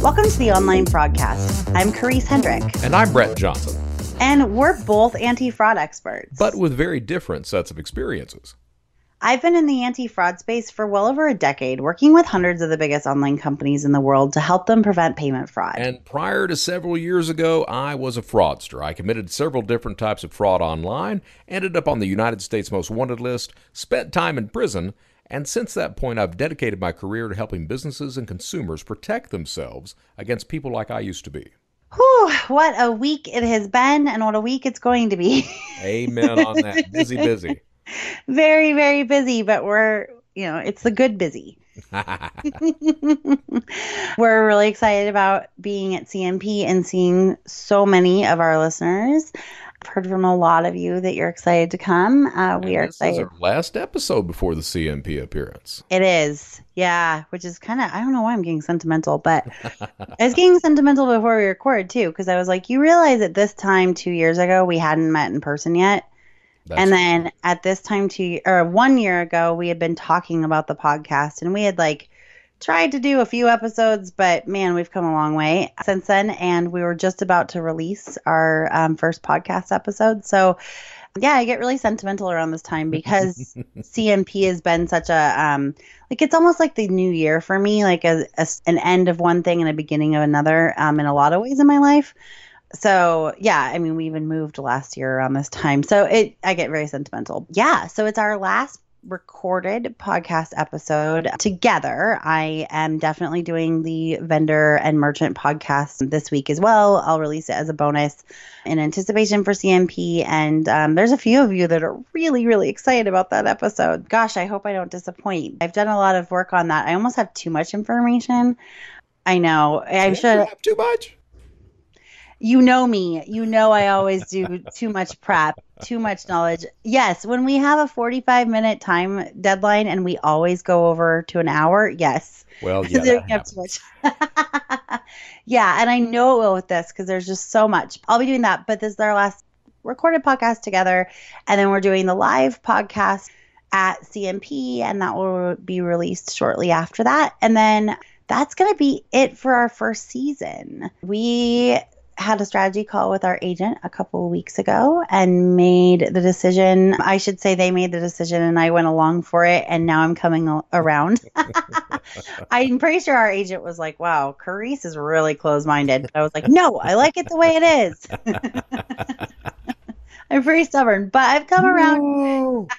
Welcome to the Online Fraudcast. I'm Karisse Hendrick. And I'm Brett Johnson. And we're both anti fraud experts. But with very different sets of experiences. I've been in the anti fraud space for well over a decade, working with hundreds of the biggest online companies in the world to help them prevent payment fraud. And prior to several years ago, I was a fraudster. I committed several different types of fraud online, ended up on the United States Most Wanted list, spent time in prison, and since that point, I've dedicated my career to helping businesses and consumers protect themselves against people like I used to be. Whew, what a week it has been, and what a week it's going to be. Amen on that. busy, busy very, very busy, but we're, you know, it's the good busy. we're really excited about being at CNP and seeing so many of our listeners. I've heard from a lot of you that you're excited to come. Uh, we are this excited. Is our last episode before the CNP appearance. It is, yeah. Which is kind of I don't know why I'm getting sentimental, but I was getting sentimental before we record too because I was like, you realize at this time two years ago we hadn't met in person yet. That's and then at this time two or one year ago, we had been talking about the podcast and we had like tried to do a few episodes, but man, we've come a long way since then. And we were just about to release our um, first podcast episode. So yeah, I get really sentimental around this time because CNP has been such a um like it's almost like the new year for me, like a, a an end of one thing and a beginning of another um in a lot of ways in my life so yeah i mean we even moved last year around this time. So it i get very sentimental. Yeah so it's our last recorded podcast episode together. I am definitely doing the vendor and merchant podcast this week as well. I'll release it as a bonus in anticipation for CNP. and um, there's a few of you that are really really excited about that episode. Gosh i hope i don't disappoint. I've done a lot of work on that. I almost have too much information. I know. I should have too much you know me. You know I always do too much prep, too much knowledge. Yes, when we have a 45 minute time deadline and we always go over to an hour, yes. Well, yeah. have too much. yeah, and I know it will with this because there's just so much. I'll be doing that, but this is our last recorded podcast together. And then we're doing the live podcast at CNP, and that will be released shortly after that. And then that's going to be it for our first season. We had a strategy call with our agent a couple of weeks ago and made the decision. I should say they made the decision and I went along for it and now I'm coming around. I'm pretty sure our agent was like, wow, Karisse is really close minded. I was like, no, I like it the way it is. I'm pretty stubborn, but I've come around.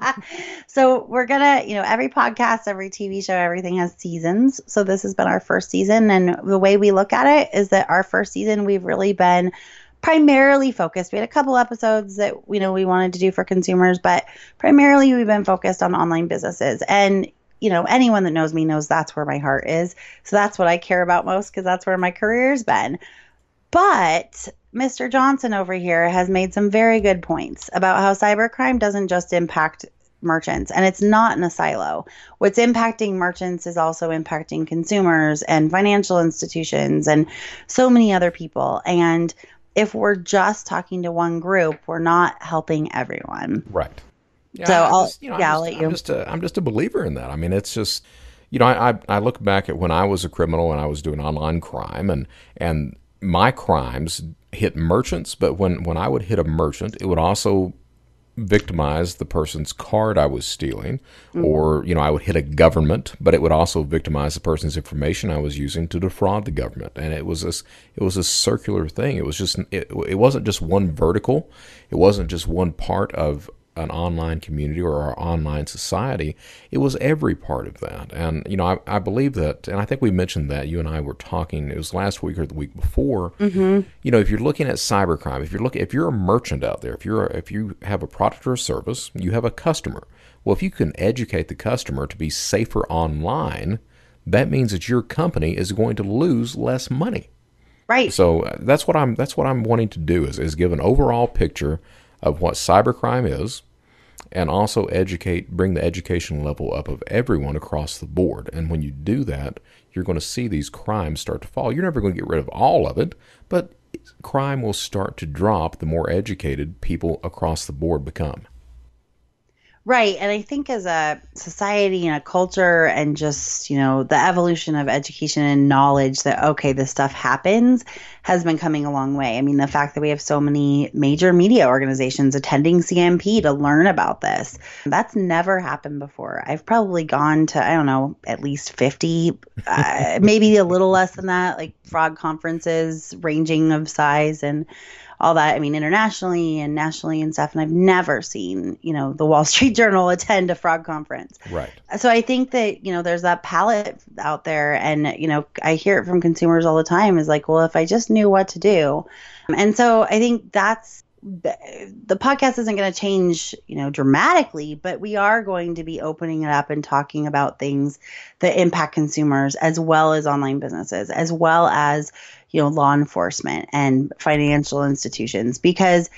so we're gonna, you know, every podcast, every TV show, everything has seasons. So this has been our first season, and the way we look at it is that our first season, we've really been primarily focused. We had a couple episodes that you know we wanted to do for consumers, but primarily we've been focused on online businesses. And you know, anyone that knows me knows that's where my heart is. So that's what I care about most because that's where my career's been. But Mr. Johnson over here has made some very good points about how cybercrime doesn't just impact merchants and it's not in a silo. What's impacting merchants is also impacting consumers and financial institutions and so many other people. And if we're just talking to one group, we're not helping everyone. Right. Yeah, so I'll, just, you know, yeah, I'll let you. I'm just, a, I'm just a believer in that. I mean, it's just, you know, I, I, I look back at when I was a criminal and I was doing online crime and, and my crimes hit merchants, but when, when I would hit a merchant, it would also victimize the person's card I was stealing, mm-hmm. or you know I would hit a government, but it would also victimize the person's information I was using to defraud the government, and it was this it was a circular thing. It was just it, it wasn't just one vertical, it wasn't just one part of an online community or our online society, it was every part of that. And, you know, I, I believe that, and I think we mentioned that, you and I were talking, it was last week or the week before. Mm-hmm. You know, if you're looking at cybercrime, if you're looking, if you're a merchant out there, if you're, a, if you have a product or a service, you have a customer. Well, if you can educate the customer to be safer online, that means that your company is going to lose less money. Right. So uh, that's what I'm, that's what I'm wanting to do is, is give an overall picture of what cybercrime is and also educate bring the education level up of everyone across the board and when you do that you're going to see these crimes start to fall. You're never going to get rid of all of it, but crime will start to drop the more educated people across the board become. Right. And I think as a society and a culture and just, you know, the evolution of education and knowledge that, okay, this stuff happens has been coming a long way. I mean, the fact that we have so many major media organizations attending CNP to learn about this, that's never happened before. I've probably gone to, I don't know, at least 50, uh, maybe a little less than that, like frog conferences ranging of size. And, all that. I mean, internationally and nationally and stuff. And I've never seen, you know, the Wall Street Journal attend a frog conference. Right. So I think that, you know, there's that palette out there. And, you know, I hear it from consumers all the time is like, well, if I just knew what to do. And so I think that's the podcast isn't going to change, you know, dramatically, but we are going to be opening it up and talking about things that impact consumers as well as online businesses, as well as, you know, law enforcement and financial institutions. Because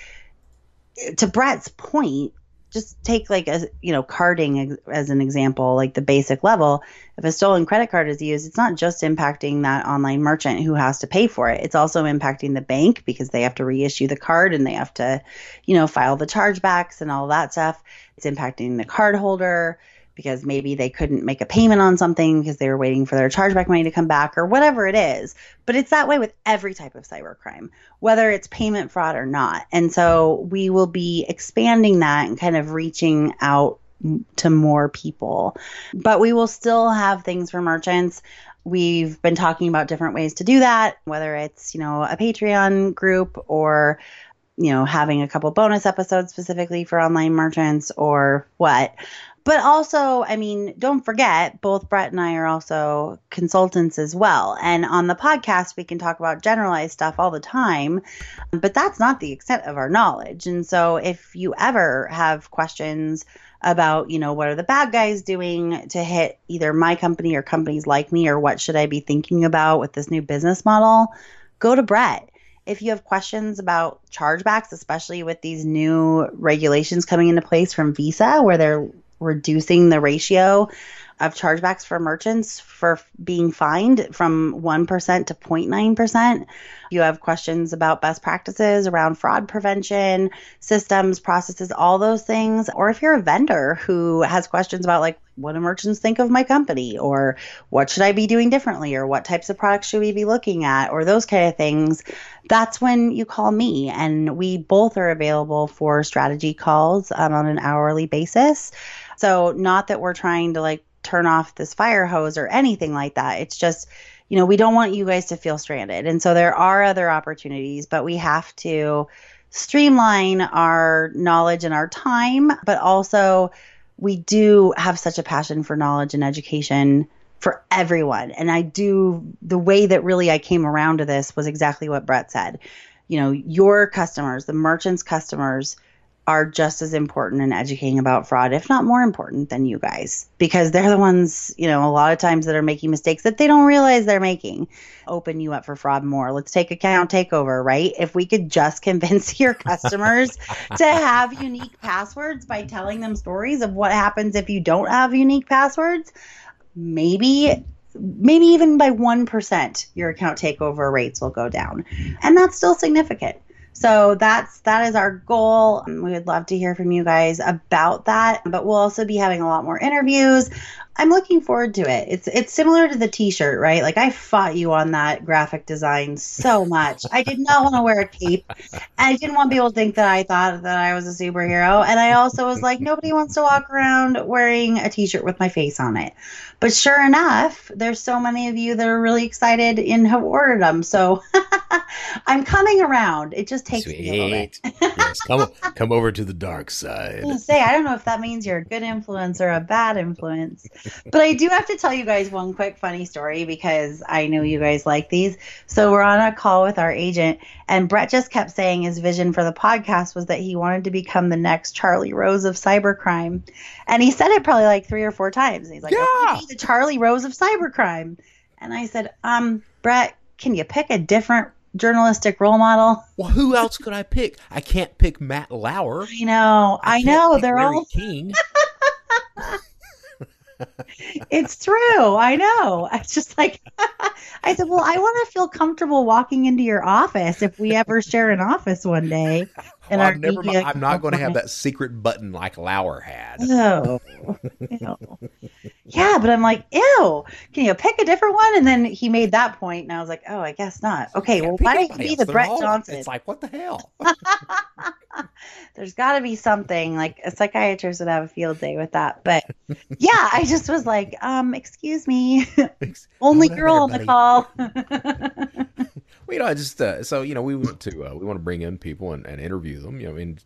to Brett's point, just take like a you know carding as an example like the basic level. If a stolen credit card is used it's not just impacting that online merchant who has to pay for it. It's also impacting the bank because they have to reissue the card and they have to you know file the chargebacks and all that stuff. It's impacting the card holder because maybe they couldn't make a payment on something because they were waiting for their chargeback money to come back or whatever it is. But it's that way with every type of cybercrime, whether it's payment fraud or not. And so we will be expanding that and kind of reaching out to more people. But we will still have things for merchants. We've been talking about different ways to do that, whether it's, you know, a Patreon group or you know, having a couple bonus episodes specifically for online merchants or what. But also, I mean, don't forget, both Brett and I are also consultants as well. And on the podcast, we can talk about generalized stuff all the time, but that's not the extent of our knowledge. And so, if you ever have questions about, you know, what are the bad guys doing to hit either my company or companies like me, or what should I be thinking about with this new business model, go to Brett if you have questions about chargebacks, especially with these new regulations coming into place from Visa, where they're reducing the ratio of chargebacks for merchants for being fined from 1% to 0.9%. You have questions about best practices around fraud prevention, systems, processes, all those things. Or if you're a vendor who has questions about, like, what do merchants think of my company? Or what should I be doing differently? Or what types of products should we be looking at? Or those kind of things. That's when you call me. And we both are available for strategy calls um, on an hourly basis. So, not that we're trying to like turn off this fire hose or anything like that. It's just, you know, we don't want you guys to feel stranded. And so there are other opportunities, but we have to streamline our knowledge and our time, but also we do have such a passion for knowledge and education for everyone. And I do the way that really I came around to this was exactly what Brett said. You know, your customers, the merchants' customers, are just as important in educating about fraud, if not more important than you guys, because they're the ones, you know, a lot of times that are making mistakes that they don't realize they're making. Open you up for fraud more. Let's take account takeover, right? If we could just convince your customers to have unique passwords by telling them stories of what happens if you don't have unique passwords, maybe maybe even by 1% your account takeover rates will go down. And that's still significant. So that's that is our goal. We would love to hear from you guys about that, but we'll also be having a lot more interviews. I'm looking forward to it. It's it's similar to the t-shirt, right? Like I fought you on that graphic design so much. I did not want to wear a cape. I didn't want people to think that I thought that I was a superhero. And I also was like, nobody wants to walk around wearing a t-shirt with my face on it. But sure enough, there's so many of you that are really excited and have ordered them. So I'm coming around. It just takes Sweet. me a little bit. yes, come come over to the dark side. I say I don't know if that means you're a good influence or a bad influence. But I do have to tell you guys one quick funny story because I know you guys like these. So we're on a call with our agent and Brett just kept saying his vision for the podcast was that he wanted to become the next Charlie Rose of cybercrime. And he said it probably like three or four times. He's like, yeah. the Charlie Rose of cybercrime. And I said, um, Brett, can you pick a different journalistic role model? Well, who else could I pick? I can't pick Matt Lauer. I know. I, I know. They're Larry all King. it's true. I know. It's just like I said, well, I want to feel comfortable walking into your office if we ever share an office one day. And well, never, I'm not going to have that secret button like Lauer had. Oh, yeah, but I'm like, ew. Can you pick a different one? And then he made that point, and I was like, oh, I guess not. Okay, well, why don't you be the Brett all, Johnson? It's like, what the hell? There's got to be something like a psychiatrist would have a field day with that. But yeah, I just was like, um, excuse me, only girl on the call. you know, I just uh, so you know we want to uh, we want to bring in people and, and interview them. You know, mean,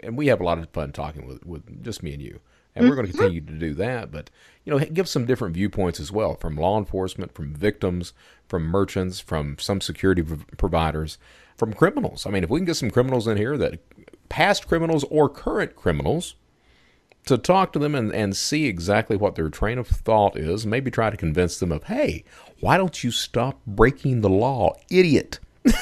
and we have a lot of fun talking with with just me and you, and we're going to mm-hmm. continue to do that. But you know, give some different viewpoints as well from law enforcement, from victims, from merchants, from some security providers, from criminals. I mean, if we can get some criminals in here that past criminals or current criminals to talk to them and, and see exactly what their train of thought is, maybe try to convince them of, hey, why don't you stop breaking the law, idiot?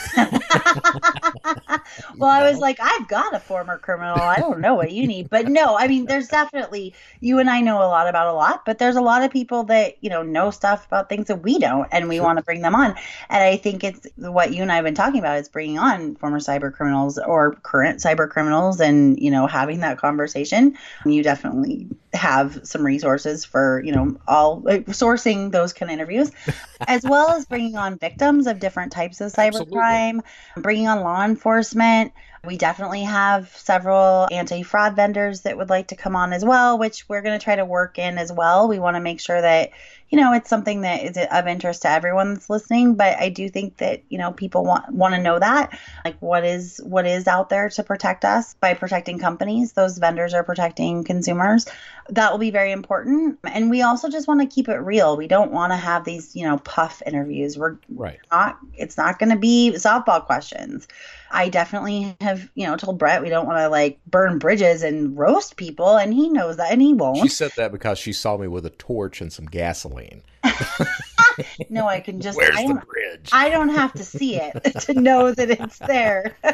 well, I was like, I've got a former criminal. I don't know what you need. But no, I mean, there's definitely, you and I know a lot about a lot, but there's a lot of people that, you know, know stuff about things that we don't, and we sure. want to bring them on. And I think it's what you and I have been talking about is bringing on former cyber criminals or current cyber criminals and, you know, having that conversation. You definitely have some resources for, you know, all like, sourcing those kind of interviews, as well as bringing on victims of different types of cyber. Crime, bringing on law enforcement. We definitely have several anti fraud vendors that would like to come on as well, which we're going to try to work in as well. We want to make sure that, you know, it's something that is of interest to everyone that's listening. But I do think that, you know, people want want to know that, like what is what is out there to protect us by protecting companies. Those vendors are protecting consumers. That will be very important. And we also just want to keep it real. We don't want to have these, you know, puff interviews. We're right. not it's not going to be softball questions. I definitely have, you know, told Brett we don't want to like burn bridges and roast people, and he knows that, and he won't. She said that because she saw me with a torch and some gasoline. no, I can just. Where's I the bridge? I don't have to see it to know that it's there.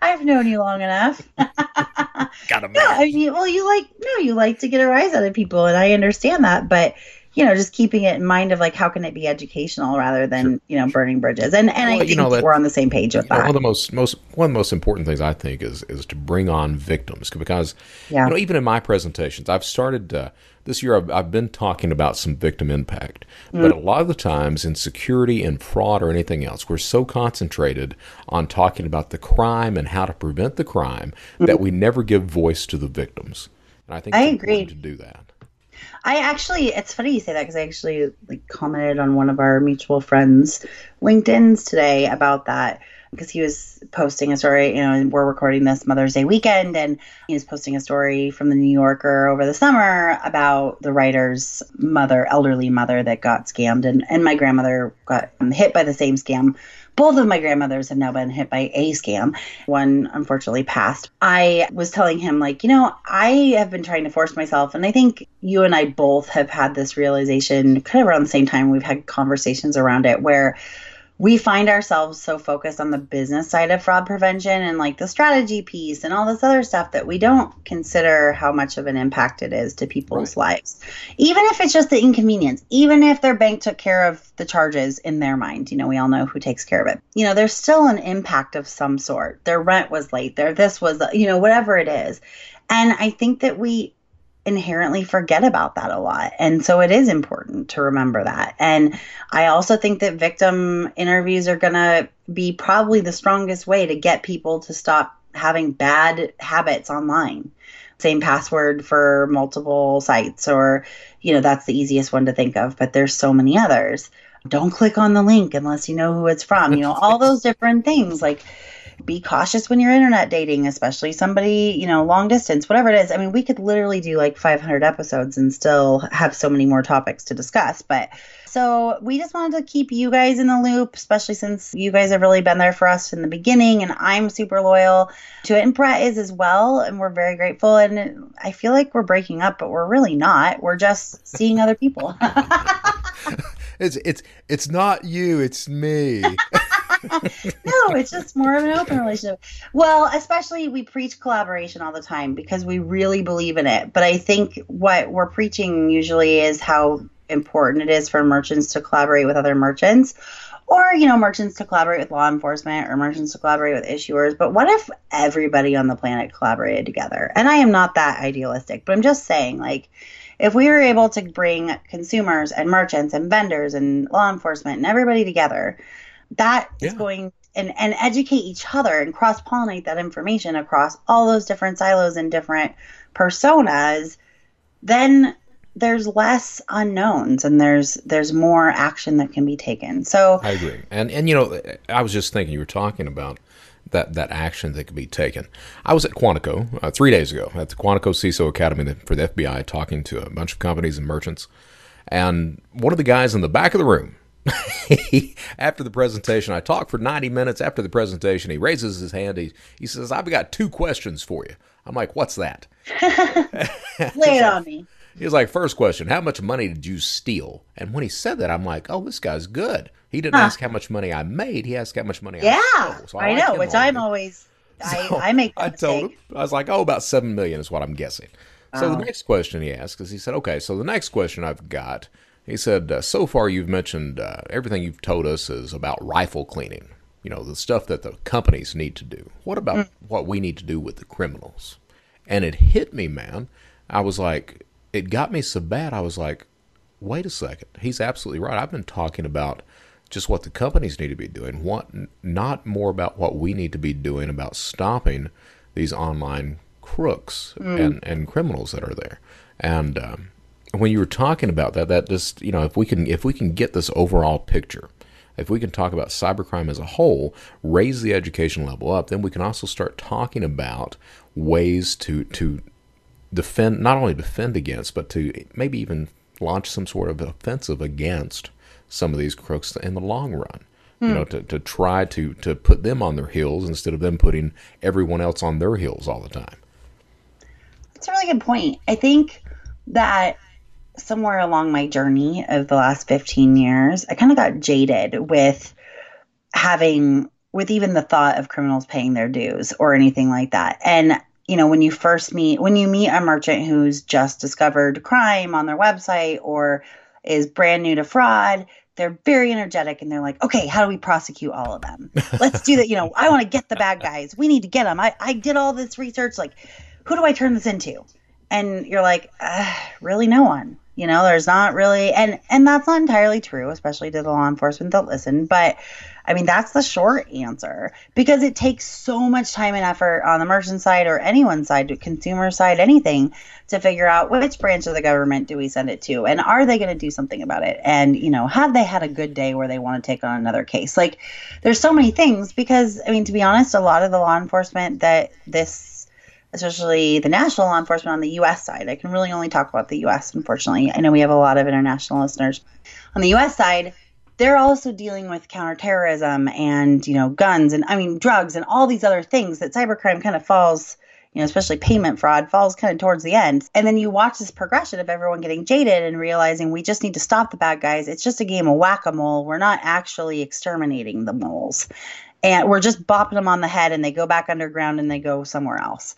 I've known you long enough. Got a no, I mean, well, you like no, you like to get a rise out of people, and I understand that, but you know, just keeping it in mind of like how can it be educational rather than sure. you know burning bridges. And and well, I think you know, that, we're on the same page with that. One of the most most one of the most important things I think is is to bring on victims because yeah. you know even in my presentations I've started uh, this year I've, I've been talking about some victim impact, mm. but a lot of the times in security and fraud or anything else we're so concentrated on talking about the crime and how to prevent the crime mm. that we never give voice to the victims. And I think I agree to do that. I actually, it's funny you say that because I actually like commented on one of our mutual friends' LinkedIn's today about that because he was posting a story. You know, we're recording this Mother's Day weekend, and he was posting a story from the New Yorker over the summer about the writer's mother, elderly mother, that got scammed, and and my grandmother got hit by the same scam both of my grandmothers have now been hit by a scam. One unfortunately passed. I was telling him, like, you know, I have been trying to force myself, and I think you and I both have had this realization kind of around the same time. We've had conversations around it where we find ourselves so focused on the business side of fraud prevention and like the strategy piece and all this other stuff that we don't consider how much of an impact it is to people's right. lives. Even if it's just the inconvenience, even if their bank took care of the charges in their mind, you know, we all know who takes care of it. You know, there's still an impact of some sort. Their rent was late, their this was, you know, whatever it is. And I think that we inherently forget about that a lot. And so it is important to remember that. And I also think that victim interviews are going to be probably the strongest way to get people to stop having bad habits online. Same password for multiple sites, or, you know, that's the easiest one to think of, but there's so many others. Don't click on the link unless you know who it's from, you know, all those different things. Like, be cautious when you're internet dating, especially somebody, you know, long distance, whatever it is. I mean, we could literally do like 500 episodes and still have so many more topics to discuss. But so we just wanted to keep you guys in the loop, especially since you guys have really been there for us in the beginning and I'm super loyal to it. And Brett is as well. And we're very grateful. And I feel like we're breaking up, but we're really not. We're just seeing other people. it's it's it's not you, it's me. no, it's just more of an open relationship. Well, especially we preach collaboration all the time because we really believe in it. But I think what we're preaching usually is how important it is for merchants to collaborate with other merchants or you know merchants to collaborate with law enforcement or merchants to collaborate with issuers but what if everybody on the planet collaborated together and i am not that idealistic but i'm just saying like if we were able to bring consumers and merchants and vendors and law enforcement and everybody together that yeah. is going and, and educate each other and cross pollinate that information across all those different silos and different personas, then there's less unknowns and there's there's more action that can be taken. So I agree. And and you know, I was just thinking you were talking about that that action that could be taken. I was at Quantico uh, three days ago at the Quantico CISO Academy for the FBI, talking to a bunch of companies and merchants, and one of the guys in the back of the room after the presentation, I talked for 90 minutes. After the presentation, he raises his hand. He, he says, I've got two questions for you. I'm like, what's that? Lay it on me. He's like, first question, how much money did you steal? And when he said that, I'm like, oh, this guy's good. He didn't huh. ask how much money I made. He asked how much money yeah, I stole. So I, I like know, which I'm always, I, so I make I told him, I was like, oh, about 7 million is what I'm guessing. So oh. the next question he asked is he said, okay, so the next question I've got he said, uh, So far, you've mentioned uh, everything you've told us is about rifle cleaning, you know, the stuff that the companies need to do. What about mm. what we need to do with the criminals? And it hit me, man. I was like, it got me so bad. I was like, wait a second. He's absolutely right. I've been talking about just what the companies need to be doing, what not more about what we need to be doing about stopping these online crooks mm. and, and criminals that are there. And um, when you were talking about that, that just you know, if we can if we can get this overall picture, if we can talk about cybercrime as a whole, raise the education level up, then we can also start talking about ways to to defend not only defend against, but to maybe even launch some sort of offensive against some of these crooks in the long run. You know, hmm. to, to try to, to put them on their heels instead of them putting everyone else on their heels all the time. That's a really good point. I think that somewhere along my journey of the last 15 years, I kind of got jaded with having, with even the thought of criminals paying their dues or anything like that. And, you know, when you first meet, when you meet a merchant who's just discovered crime on their website or is brand new to fraud, they're very energetic and they're like, okay, how do we prosecute all of them? Let's do that. You know, I want to get the bad guys. We need to get them. I, I did all this research. Like, who do I turn this into? And you're like, uh, really, no one you know, there's not really, and and that's not entirely true, especially to the law enforcement that listen. But I mean, that's the short answer because it takes so much time and effort on the merchant side or anyone's side, consumer side, anything, to figure out which branch of the government do we send it to, and are they going to do something about it, and you know, have they had a good day where they want to take on another case? Like, there's so many things because I mean, to be honest, a lot of the law enforcement that this especially the national law enforcement on the US side. I can really only talk about the US, unfortunately. I know we have a lot of international listeners. On the US side, they're also dealing with counterterrorism and, you know, guns and I mean drugs and all these other things that cybercrime kind of falls, you know, especially payment fraud falls kind of towards the end. And then you watch this progression of everyone getting jaded and realizing we just need to stop the bad guys. It's just a game of whack-a-mole. We're not actually exterminating the moles and we're just bopping them on the head and they go back underground and they go somewhere else.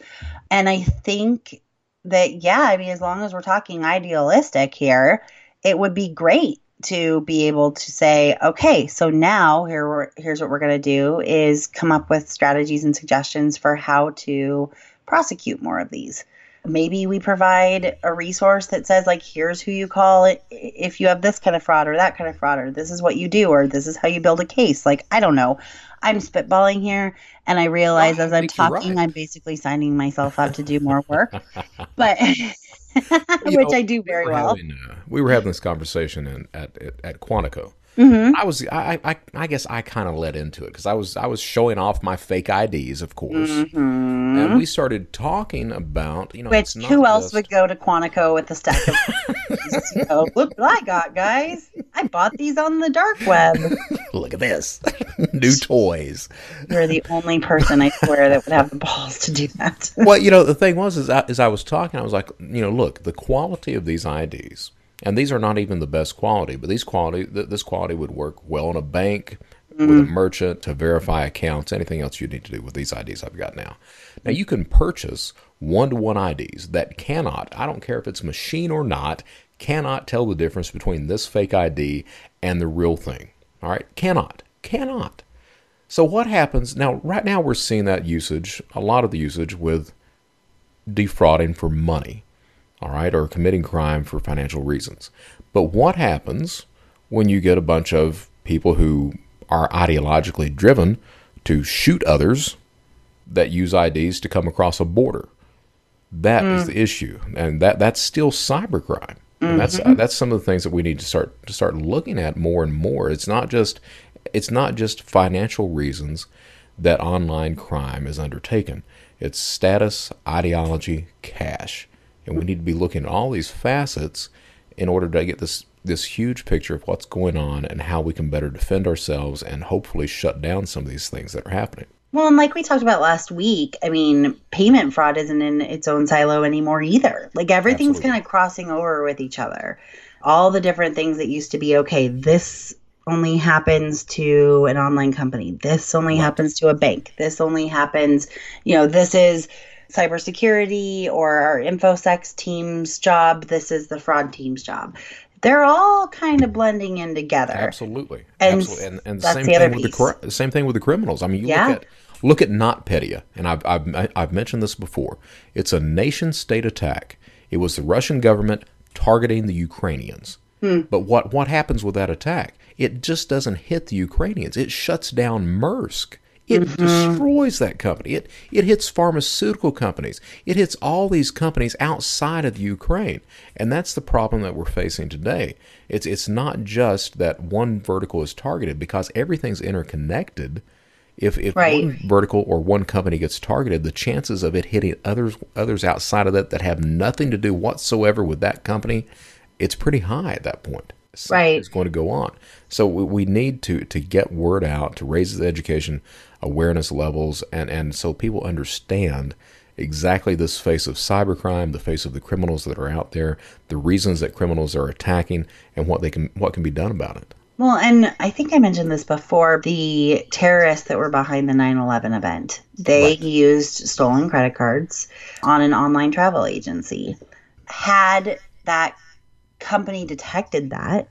And I think that, yeah, I mean, as long as we're talking idealistic here, it would be great to be able to say, okay, so now here here's what we're going to do is come up with strategies and suggestions for how to prosecute more of these maybe we provide a resource that says like here's who you call it if you have this kind of fraud or that kind of fraud or this is what you do or this is how you build a case. Like i don't know. I'm spitballing here and i realize as i'm talking right. i'm basically signing myself up to do more work. But which know, i do very we well. having, uh, we were having this conversation in, at, at, at quantico Mm-hmm. I was, I, I, I guess I kind of led into it because I was, I was showing off my fake IDs, of course, mm-hmm. and we started talking about, you know, which who else just... would go to Quantico with a stack of, you know, look what I got, guys! I bought these on the dark web. look at this, new toys. You're the only person I swear that would have the balls to do that. well, you know, the thing was, is I, as I was talking, I was like, you know, look, the quality of these IDs and these are not even the best quality, but these quality this quality would work well in a bank, with a mm-hmm. merchant to verify accounts, anything else you need to do with these IDs I've got now. Now you can purchase one to one IDs that cannot, I don't care if it's machine or not, cannot tell the difference between this fake ID and the real thing. All right? Cannot. Cannot. So what happens now? Right now, we're seeing that usage, a lot of the usage with defrauding for money, all right, or committing crime for financial reasons. But what happens when you get a bunch of people who are ideologically driven to shoot others that use IDs to come across a border? That mm. is the issue, and that that's still cybercrime. Mm-hmm. That's uh, that's some of the things that we need to start to start looking at more and more. It's not just it's not just financial reasons that online crime is undertaken. It's status, ideology, cash. And we need to be looking at all these facets in order to get this this huge picture of what's going on and how we can better defend ourselves and hopefully shut down some of these things that are happening. Well, and like we talked about last week, I mean, payment fraud isn't in its own silo anymore either. Like everything's kind of crossing over with each other. All the different things that used to be okay, this only happens to an online company. This only right. happens to a bank. This only happens, you know, this is cybersecurity or our infosec team's job. This is the fraud team's job. They're all kind of blending in together. Absolutely, and absolutely, and, and the same the thing with piece. the same thing with the criminals. I mean, you yeah. look at look at NotPetya, and I've, I've I've mentioned this before. It's a nation state attack. It was the Russian government targeting the Ukrainians. Hmm. But what what happens with that attack? it just doesn't hit the Ukrainians. It shuts down Maersk. It mm-hmm. destroys that company. It it hits pharmaceutical companies. It hits all these companies outside of the Ukraine. And that's the problem that we're facing today. It's it's not just that one vertical is targeted because everything's interconnected. If if right. one vertical or one company gets targeted, the chances of it hitting others others outside of that that have nothing to do whatsoever with that company, it's pretty high at that point right. is going to go on. So we, we need to to get word out to raise the education awareness levels and and so people understand exactly this face of cybercrime, the face of the criminals that are out there, the reasons that criminals are attacking, and what they can what can be done about it. Well, and I think I mentioned this before. The terrorists that were behind the 9 11 event, they right. used stolen credit cards on an online travel agency. Had that company detected that,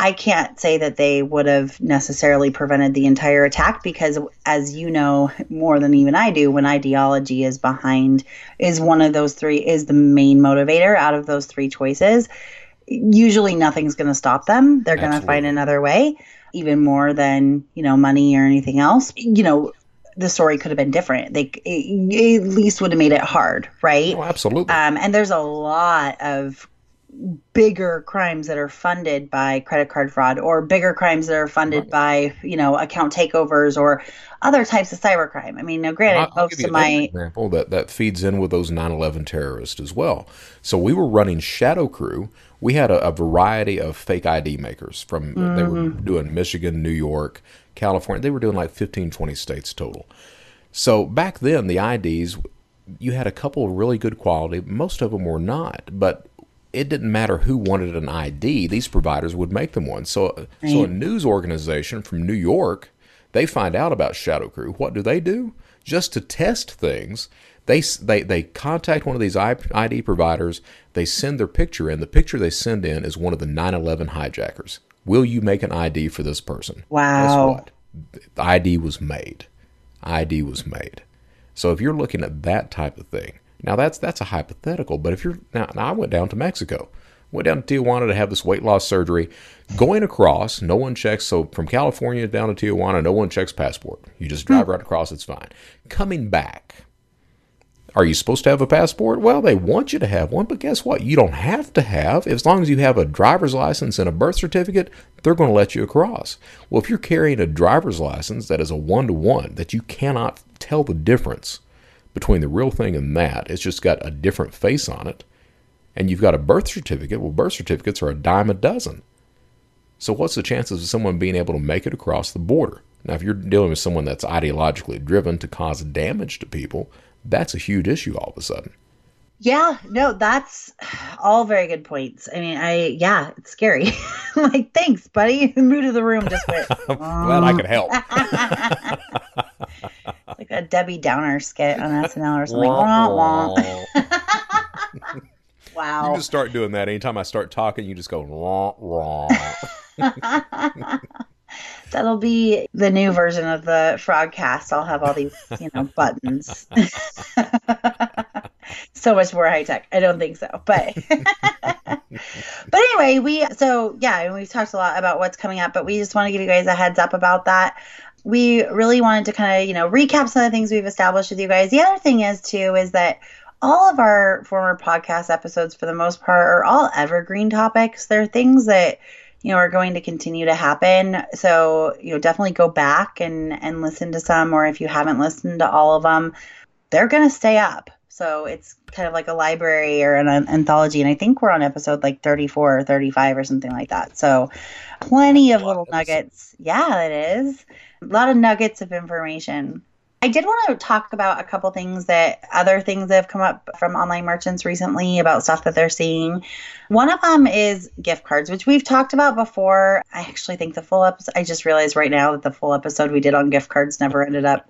I can't say that they would have necessarily prevented the entire attack because, as you know more than even I do, when ideology is behind, is one of those three, is the main motivator out of those three choices. Usually nothing's going to stop them. They're going to find another way, even more than, you know, money or anything else. You know, the story could have been different. They it, at least would have made it hard, right? Oh, absolutely. Um, and there's a lot of bigger crimes that are funded by credit card fraud or bigger crimes that are funded right. by you know account takeovers or other types of cybercrime. I mean, now granted, I'll, most I'll of my example that that feeds in with those 9/11 terrorists as well. So we were running Shadow Crew. We had a, a variety of fake ID makers from mm-hmm. they were mm-hmm. doing Michigan, New York, California. They were doing like 15, 20 states total. So back then, the IDs you had a couple of really good quality. Most of them were not, but it didn't matter who wanted an ID; these providers would make them one. So, right. so a news organization from New York, they find out about Shadow Crew. What do they do? Just to test things, they they they contact one of these ID providers. They send their picture in. The picture they send in is one of the 9/11 hijackers. Will you make an ID for this person? Wow. Guess what? The ID was made. ID was made. So if you're looking at that type of thing, now that's that's a hypothetical, but if you're now, now I went down to Mexico, went down to Tijuana to have this weight loss surgery. Going across, no one checks. So from California down to Tijuana, no one checks passport. You just drive hmm. right across, it's fine. Coming back, are you supposed to have a passport? Well, they want you to have one, but guess what? You don't have to have. As long as you have a driver's license and a birth certificate, they're going to let you across. Well, if you're carrying a driver's license that is a one to one, that you cannot tell the difference between the real thing and that. It's just got a different face on it. And you've got a birth certificate. Well, birth certificates are a dime a dozen. So, what's the chances of someone being able to make it across the border? Now, if you're dealing with someone that's ideologically driven to cause damage to people, that's a huge issue all of a sudden. Yeah, no, that's all very good points. I mean, I yeah, it's scary. like, thanks, buddy. The mood of the room just went. Glad I could help. like a Debbie Downer skit on SNL or something. Wah, wah. wow. You just start doing that anytime I start talking. You just go wah, wah. That'll be the new version of the Fraudcast. I'll have all these, you know, buttons. so much more high tech. I don't think so, but but anyway, we so yeah, and we've talked a lot about what's coming up, but we just want to give you guys a heads up about that. We really wanted to kind of you know recap some of the things we've established with you guys. The other thing is too is that all of our former podcast episodes, for the most part, are all evergreen topics. They're things that you know are going to continue to happen so you know definitely go back and and listen to some or if you haven't listened to all of them they're going to stay up so it's kind of like a library or an, an anthology and i think we're on episode like 34 or 35 or something like that. So plenty of little nuggets. Yeah it is. A lot of nuggets of information. I did want to talk about a couple things that other things that have come up from online merchants recently about stuff that they're seeing. One of them is gift cards, which we've talked about before. I actually think the full episode, I just realized right now that the full episode we did on gift cards never ended up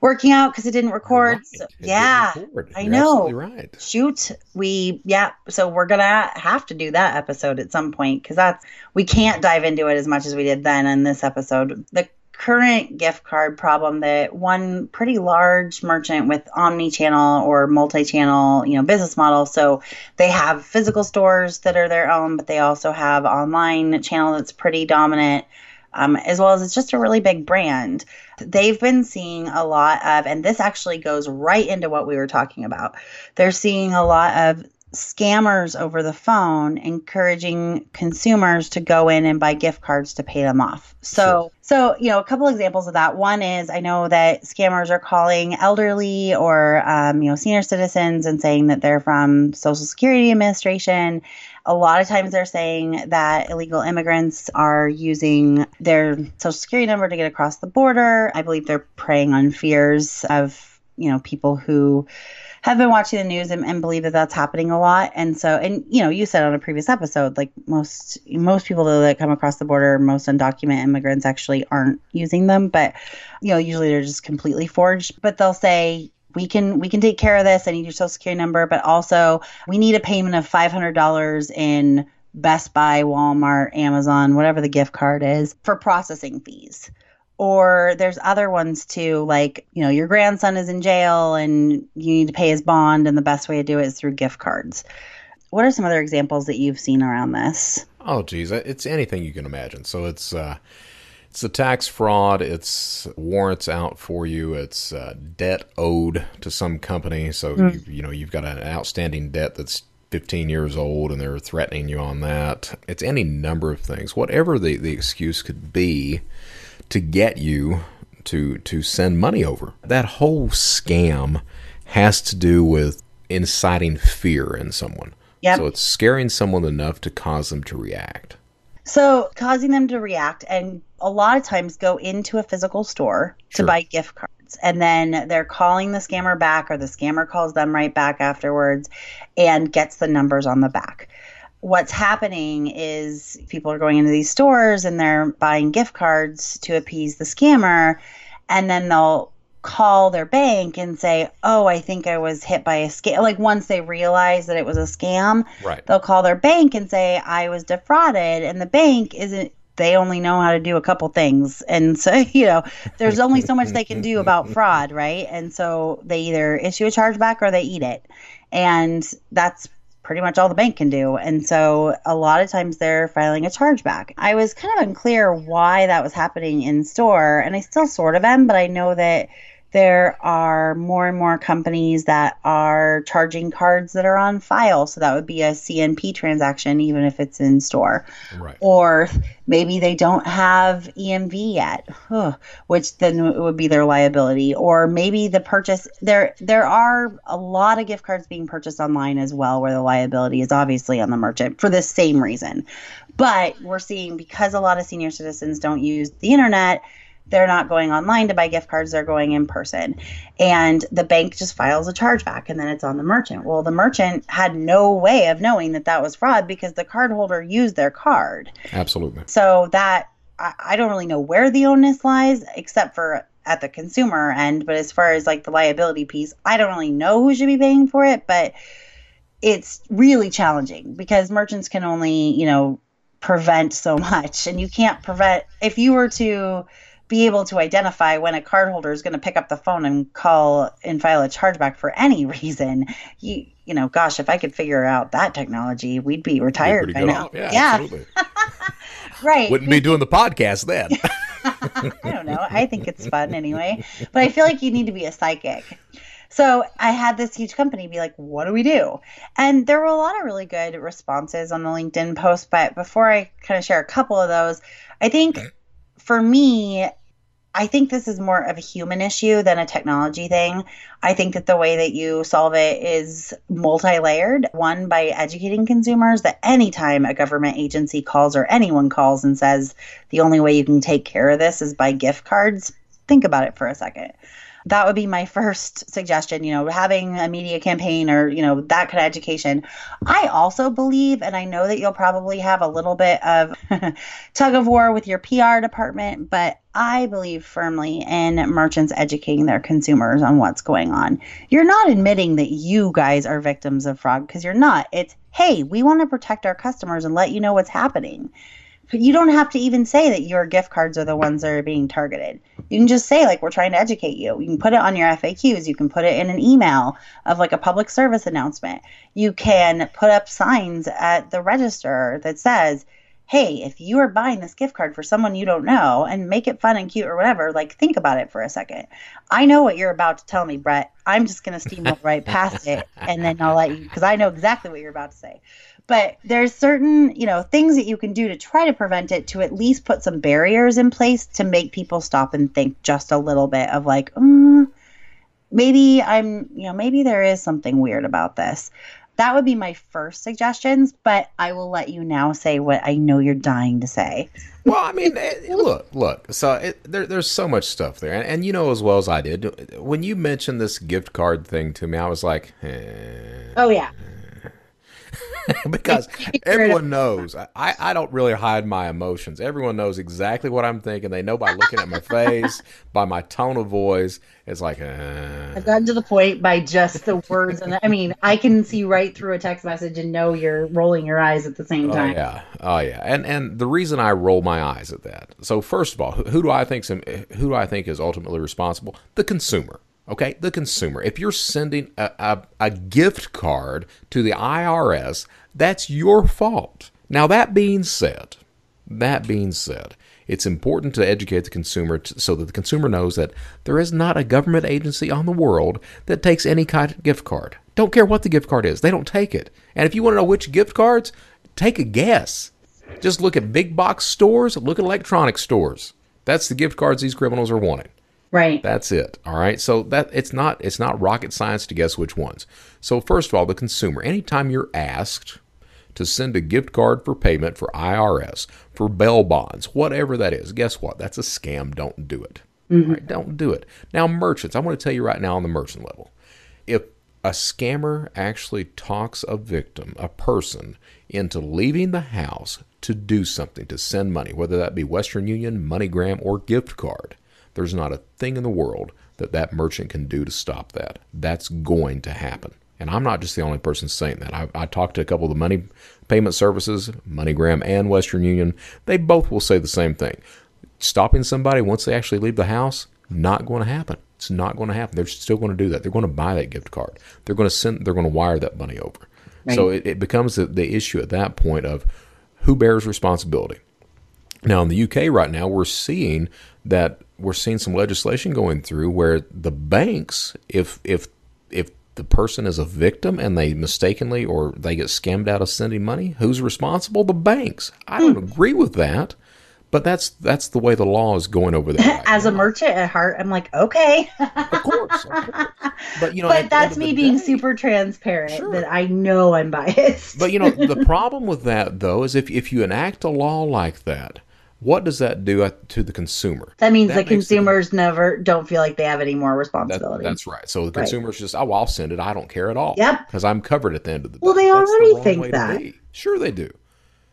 working out because it didn't record. Right. So, It yeah, didn't record. I You're know. right. shoot we yeah so we're gonna have to do that episode at some point because that's we can't dive into it as much as we did then in this episode the current gift card problem that one pretty large merchant with omni-channel or multi-channel you know business model so they have physical stores that are their own but they also have online channel that's pretty dominant um, as well as it's just a really big brand they've been seeing a lot of and this actually goes right into what we were talking about they're seeing a lot of scammers over the phone encouraging consumers to go in and buy gift cards to pay them off. So, so you know, a couple examples of that. One is I know that scammers are calling elderly or um, you know senior citizens and saying that they're from Social Security Administration. A lot of times they're saying that illegal immigrants are using their social security number to get across the border. I believe they're preying on fears of you know people who have been watching the news and, and believe that that's happening a lot. And so, and you know, you said on a previous episode, like most most people that come across the border, most undocumented immigrants actually aren't using them, but you know, usually they're just completely forged. But they'll say. We can we can take care of this. I need your social security number, but also we need a payment of five hundred dollars in Best Buy, Walmart, Amazon, whatever the gift card is for processing fees or there's other ones too like you know your grandson is in jail and you need to pay his bond and the best way to do it is through gift cards what are some other examples that you've seen around this Oh, geez, it's anything you can imagine. So it's uh, it's a tax fraud. It's warrants out for you. It's uh, debt owed to some company. So you, you know you've got an outstanding debt that's 15 years old, and they're threatening you on that. It's any number of things, whatever the the excuse could be, to get you to to send money over. That whole scam has to do with inciting fear in someone. Yep. So it's scaring someone enough to cause them to react. So causing them to react and a lot of times go into a physical store to buy gift cards. And then they're calling the scammer back or the scammer calls them right back afterwards and gets the numbers on the back. What's happening is people are going into these stores and they're buying gift cards to appease the scammer. And then they'll call their bank and say oh i think i was hit by a scam. Like once they realize that it was a scam Right. they'll call their bank and say i was defrauded. And the bank isn't they only know how to do a couple things. And so you know there's only so much they can do about fraud right? And so they either issue a chargeback or they eat it. And that's pretty much all the bank can do. And so a lot of times they're filing a chargeback. I was kind of unclear why that was happening in store and i still sort of am but i know that there are more and more companies that are charging cards that are on file. So that would be a CNP transaction, even if it's in store. Right. Or maybe they don't have EMV yet, which then would be their liability. Or maybe the purchase there there are a lot of gift cards being purchased online as well, where the liability is obviously on the merchant for the same reason. But we're seeing because a lot of senior citizens don't use the internet, they're not going online to buy gift cards, they're going in person. And the bank just files a chargeback and then it's on the merchant. Well, the merchant had no way of knowing that that was fraud because the cardholder used their card. Absolutely. So that I, I don't really know where the onus lies except for at the consumer end. But as far as like the liability piece, I don't really know who should be paying for it. But it's really challenging because merchants can only, you know, prevent so much. And you can't prevent, if you were to be able to identify when a cardholder is going to pick up the phone and call and file a chargeback for any reason, you, you know, gosh, if I could figure out that technology, we'd be retired by now. Yeah, Yeah. absolutely. right. Wouldn't be doing the podcast then. I don't know. I think it's fun anyway. But I feel like you need to be a psychic. So I had this huge company be like, what do we do? And there were a lot of really good responses on the LinkedIn post. But before I kind of share a couple of those, I think for me, I think this is more of a human issue than a technology thing. I think that the way that you solve it is multi layered. One, by educating consumers that anytime a government agency calls or anyone calls and says the only way you can take care of this is by gift cards, think about it for a second. That would be my first suggestion, you know, having a media campaign or, you know, that kind of education. I also believe, and I know that you'll probably have a little bit of tug of war with your PR department, but I believe firmly in merchants educating their consumers on what's going on. You're not admitting that you guys are victims of fraud because you're not. It's, hey, we want to protect our customers and let you know what's happening. But you don't have to even say that your gift cards are the ones that are being targeted. You can just say, like, we're trying to educate you. You can put it on your FAQs. You can put it in an email of like a public service announcement. You can put up signs at the register that says, hey, if you are buying this gift card for someone you don't know and make it fun and cute or whatever, like think about it for a second. I know what you're about to tell me, Brett. I'm just going to steamroll right past it and then I'll let you, because I know exactly what you're about to say. But there's certain, you know, things that you can do to try to prevent it to at least put some barriers in place to make people stop and think just a little bit of like, mm, maybe I'm, you know, maybe there is something weird about this. That would be my first suggestions, but I will let you now say what I know you're dying to say. Well, I mean, eh, look, look. So it, there, there's so much stuff there, and, and you know as well as I did. When you mentioned this gift card thing to me, I was like, eh. Oh yeah. because everyone knows. I, I don't really hide my emotions. Everyone knows exactly what I'm thinking. They know by looking at my face, by my tone of voice. It's like, eh. I've gotten to the point by just the words, and I mean, I can see right through a text message and know you're rolling your eyes at the same Oh time. yeah, oh yeah, and and the reason I roll my eyes at that. So first of all, who, who do I think who do I think is ultimately responsible? The consumer. Okay, the consumer. If you're sending a, a, a gift card to the IRS, that's your fault. Now that being said, that being said, it's important to educate the consumer so that the consumer knows that there is not a government agency on the world that takes any kind of gift card. Don't care what the gift card is, they don't take it. And if you want to know which gift cards, take a guess. Just look at big box stores, look at electronic stores. That's the gift cards these criminals are wanting. Right. That's it. All right. So that it's not it's not rocket science to guess which ones. So first of all, the consumer. Anytime you're asked to send a gift card for payment for IRS, for bail bonds, whatever that is, guess what? That's a scam. Don't do it. Mm-hmm. All right, don't do it. Now, merchants, I want to tell you right now on the merchant level, if a scammer actually talks a victim, a person, into leaving the house to do something, to send money, whether that be Western Union, MoneyGram, or gift card, there's not a thing in the world that that merchant can do to stop that. That's going to happen. And I'm not just the only person saying that. I, I talked to a couple of the money payment services, MoneyGram and Western Union. They both will say the same thing. Stopping somebody once they actually leave the house, not going to happen. It's not going to happen. They're still going to do that. They're going to buy that gift card. They're going to send. They're going to wire that money over. So it, it becomes the, the issue at that point of who bears responsibility. Now in the UK right now, we're seeing that we're seeing some legislation going through where the banks, if if if the person is a victim and they mistakenly or they get scammed out of sending money, who's responsible? The banks. I don't hmm. agree with that, but that's that's the way the law is going over there. right As a merchant at heart, I'm like, okay. of course, of course. But you know, but that's me being day- super transparent Sure. that I know I'm biased. But you know, the problem with that though is if if you enact a law like that, What does that do uh, to the consumer? That means that the consumers never don't feel like they have any more responsibility. That, that's right. So the consumers right. just, oh, I'll send it. I don't care at all. Yep. Because I'm covered at the end of the day. Well, they that's already the think that. Sure, they do.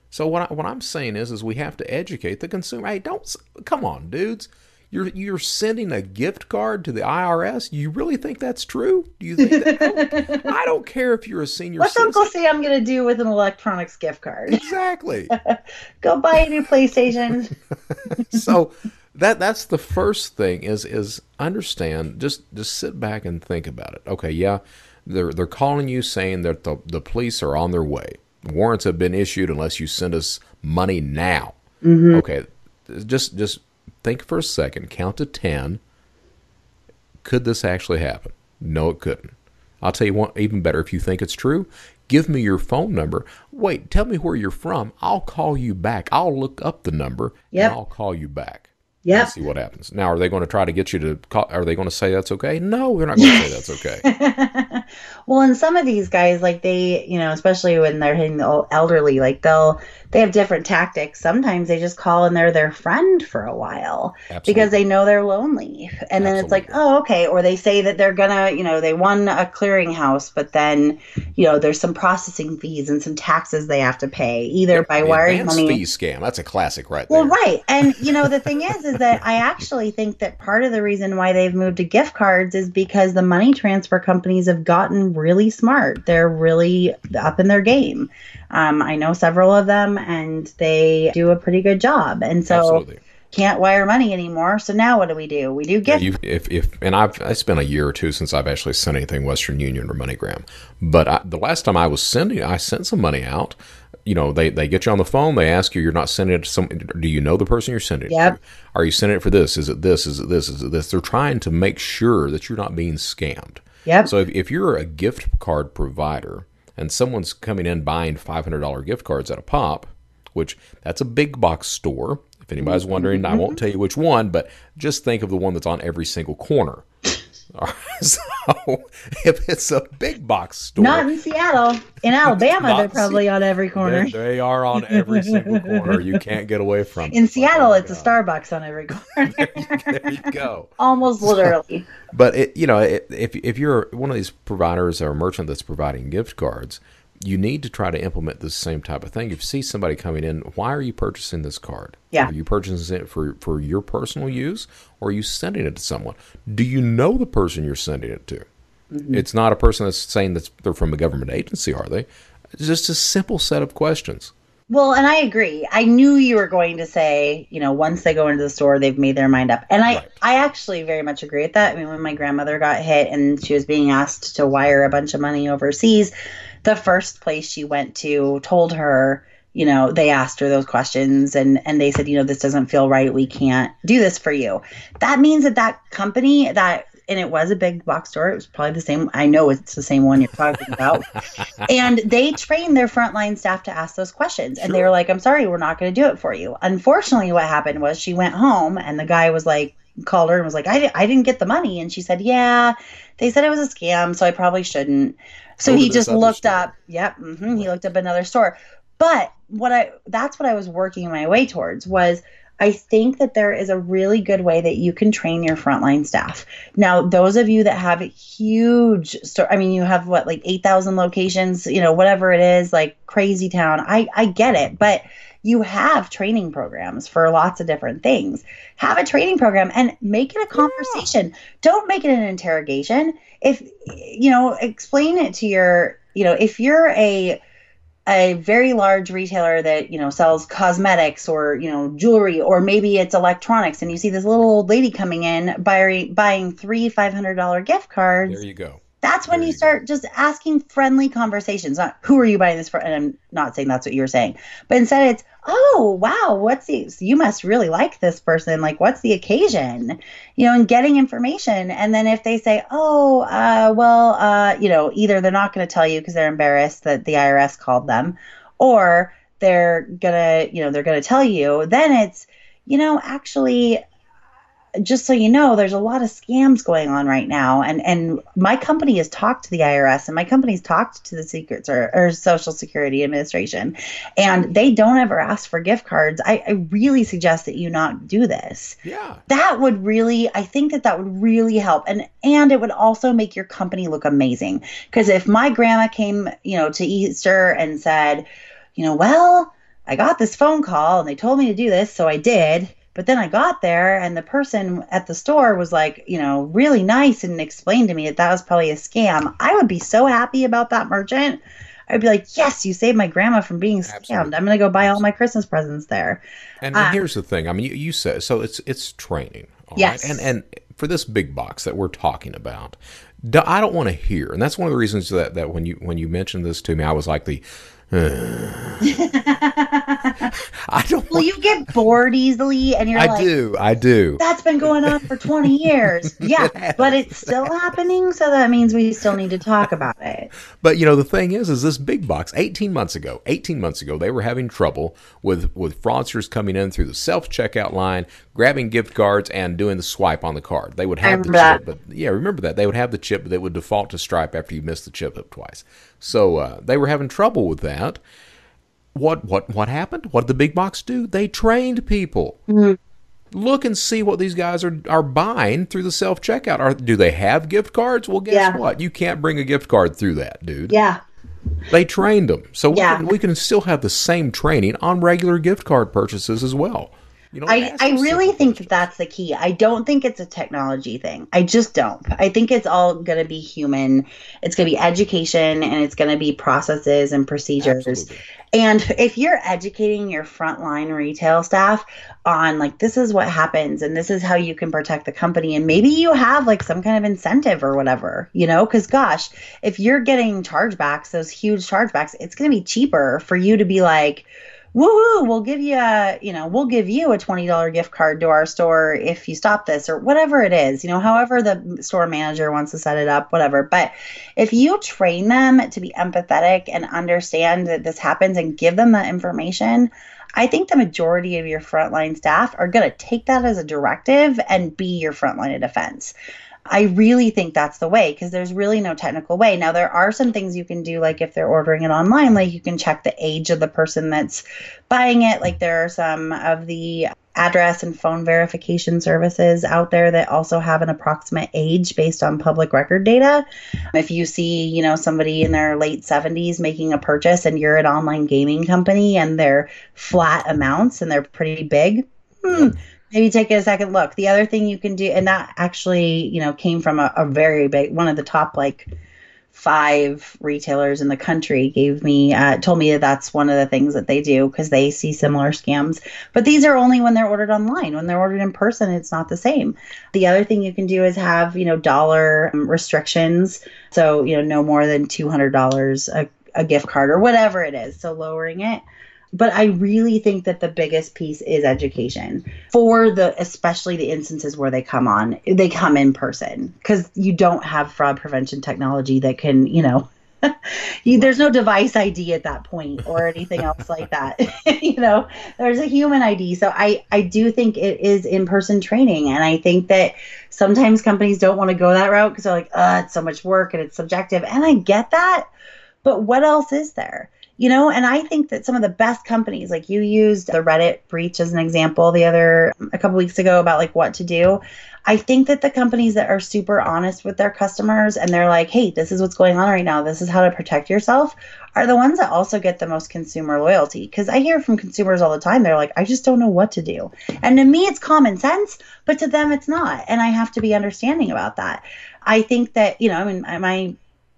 So what I, what I'm saying is, is we have to educate the consumer. Hey, don't come on, dudes. You're you're sending a gift card to the IRS. You really think that's true? Do you think that? I don't care if you're a senior. What's citizen. Uncle Sam going to do with an electronics gift card? Exactly. Go buy a new PlayStation. so that that's the first thing is is understand. Just just sit back and think about it. Okay, yeah, they're they're calling you saying that the the police are on their way. Warrants have been issued unless you send us money now. Mm-hmm. Okay, just just think for a second, count to 10. Could this actually happen? No, it couldn't. I'll tell you what, even better, if you think it's true, give me your phone number. Wait, tell me where you're from. I'll call you back. I'll look up the number yep. and I'll call you back. Yeah. See what happens. Now, are they going to try to get you to call? Are they going to say that's okay? No, they're not going to say that's okay. well, and some of these guys, like they, you know, especially when they're hitting the elderly, like they'll they have different tactics. Sometimes they just call and they're their friend for a while Absolutely. because they know they're lonely. And then Absolutely. it's like, oh, okay. Or they say that they're gonna, you know, they won a clearinghouse, but then, you know, there's some processing fees and some taxes they have to pay, either yeah, by wiring money. fee scam. That's a classic, right there. Well, right. And you know, the thing is, is that I actually think that part of the reason why they've moved to gift cards is because the money transfer companies have gotten really smart. They're really up in their game. Um, I know several of them, and they do a pretty good job. And so. Absolutely can't wire money anymore. So now what do we do? We do gift. Yeah, if if and I've it's been a year or two since I've actually sent anything Western Union or MoneyGram. But I, the last time I was sending, I sent some money out. You know, they, they get you on the phone. They ask you, you're not sending it to some. Do you know the person you're sending yep. it to? Are you sending it for this? Is it this? Is it this? Is it this? They're trying to make sure that you're not being scammed. Yep. So if, if you're a gift card provider and someone's coming in buying $500 gift cards at a pop, which that's a big box store. If anybody's mm-hmm. wondering, I won't tell you which one, but just think of the one that's on every single corner. so if it's a big box store, not in Seattle, in Alabama, they're probably on every corner. They are on every single corner. You can't get away from. It. In Seattle, oh it's God. a uh, Starbucks on every corner. there, you, there you go. Almost literally. So, but it, you know, it, if if you're one of these providers or a merchant that's providing gift cards, you need to try to implement the same type of thing. If you see somebody coming in, why are you purchasing this card? Yeah. Are you purchasing it for, for your personal use or are you sending it to someone? Do you know the person you're sending it to? Mm-hmm. It's not a person that's saying that they're from a government agency, are they? It's just a simple set of questions. Well, and I agree. I knew you were going to say, you know, once they go into the store, they've made their mind up. And I, right. I actually very much agree with that. I mean, when my grandmother got hit and she was being asked to wire a bunch of money overseas, the first place she went to told her, you know, they asked her those questions and and they said, you know, this doesn't feel right. We can't do this for you. That means that that company that and it was a big box store. It was probably the same. I know it's the same one you're talking about. and they trained their frontline staff to ask those questions. And they were like, I'm sorry, we're not going to do it for you. Unfortunately, what happened was she went home and the guy was like, called her and was like, I, I didn't get the money. And she said, Yeah, they said it was a scam, so I probably shouldn't. So he just looked store. up, yep, mm-hmm, he looked up another store. But what I that's what I was working my way towards was I think that there is a really good way that you can train your frontline staff. Now, those of you that have a huge store, I mean, you have what, like 8,000 locations, you know, whatever it is, like crazy town. I, I get it, but you have training programs for lots of different things. Have a training program and make it a conversation. Yeah. Don't make it an interrogation. If, you know, explain it to your, you know, if you're a, a very large retailer that you know sells cosmetics or you know jewelry or maybe it's electronics and you see this little old lady coming in buying buying three five hundred dollar gift cards there you go that's when you, start just asking friendly conversations not who are you buying this for? And i'm not saying that's what you're saying. But instead it's oh wow what's the you must really like this person. Like what's the occasion? You know and getting information. And then if they say oh uh, well uh, you know either they're not going to tell you because they're embarrassed that the irs called them or they're gonna you know they're gonna tell you then it's you know actually just so you know, there's a lot of scams going on right now. And and my company has talked to the IRS and my company's talked to the Secrets or, or Social Security Administration, and they don't ever ask for gift cards. I, I really suggest that you not do this. Yeah. That would really, I think that that would really help. And and it would also make your company look amazing. Because if my grandma came, you know, to Easter and said, you know, well, I got this phone call and they told me to do this, so I did. But then I got there and the person at the store was like, you know, really nice and explained to me that that was probably a scam. I would be so happy about that merchant. I'd be like, yes, you saved my grandma from being scammed. Absolutely. I'm going to go buy all my Christmas presents there. And, uh, and here's the thing. I mean, you, you said so. It's it's training. yes. Right? And and for this big box that we're talking about, I don't want to hear. And that's one of the reasons that that when you when you mentioned this to me, I was like the I don't. Well, you get bored easily, and you're I like, do, I do. That's been going on for 20 years. Yeah, but it's still happening, so that means we still need to talk about it. But you know, the thing is, is this big box? 18 months ago, 18 months ago, they were having trouble with with fraudsters coming in through the self checkout line, grabbing gift cards, and doing the swipe on the card. They would have the chip, that. but yeah, remember that they would have the chip, but they would default to Stripe after you missed the chip up twice. So uh, they were having trouble with that. What what what happened? What did the big box do? They trained people. Mm-hmm. Look and see what these guys are are buying through the self checkout. Are do they have gift cards? Well, guess yeah. what? You can't bring a gift card through that, dude. Yeah. They trained them, so we, yeah. can, we can still have the same training on regular gift card purchases as well. You know, I, I really think that that's the key. I don't think it's a technology thing. I just don't. I think it's all going to be human. It's going to be education and it's going to be processes and procedures. Absolutely. And if you're educating your frontline retail staff on like this is what happens and this is how you can protect the company and maybe you have like some kind of incentive or whatever, you know, cuz gosh, if you're getting chargebacks, those huge chargebacks, it's going to be cheaper for you to be like woohoo, we'll give you a, you know, we'll give you a $20 gift card to our store if you stop this or whatever it is, you know, however the store manager wants to set it up, whatever. But if you train them to be empathetic and understand that this happens and give them that information, I think the majority of your frontline staff are going to take that as a directive and be your frontline of defense. I really think that's the way because there's really no technical way. Now, there are some things you can do, like if they're ordering it online, like you can check the age of the person that's buying it. Like there are some of the address and phone verification services out there that also have an approximate age based on public record data. If you see, you know, somebody in their late 70s making a purchase and you're an online gaming company and they're flat amounts and they're pretty big, hmm, maybe take a second look. The other thing you can do, and that actually, you know, came from a, a very big one of the top like five retailers in the country gave me uh, told me that that's one of the things that they do because they see similar scams. But these are only when they're ordered online. When they're ordered in person it's not the same. The other thing you can do is have you know dollar restrictions. So you know no more than $200 a, a gift card or whatever it is. So lowering it but I really think that the biggest piece is education for the especially the instances where they come on they come in person because you don't have fraud prevention technology that can you know you, there's no device ID at that point or anything else like that. you know, there's a human ID. So I, I do think it is in person training. And I think that sometimes companies don't want to go that route because they're like, uh, it's so much work and it's subjective. And I get that. But what else is there? You know and i think that some of the best companies like you used the reddit breach as an example the other a couple weeks ago about like what to do. I think that the companies that are super honest with their customers and they're like hey this is what's going on right now. This is how to protect yourself are the ones that also get the most consumer loyalty. Because i hear from consumers all the time they're like i just don't know what to do. And to me it's common sense but to them it's not. And i have to be understanding about that. I think that you know i mean my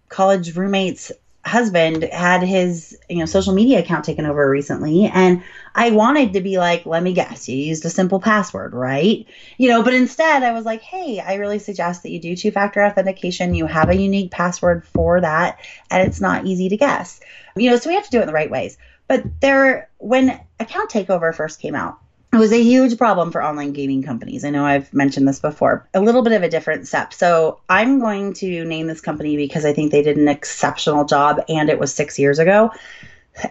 college roommates husband had his you know social media account taken over recently and i wanted to be like let me guess you used a simple password right? You know but instead i was like hey i really suggest that you do two factor authentication. You have a unique password for that and it's not easy to guess. You know so we have to do it the right ways. But there when account takeover first came out it was a huge problem for online gaming companies. I know I've mentioned this before. A little bit of a different step. So I'm going to name this company because I think they did an exceptional job and it was six years ago.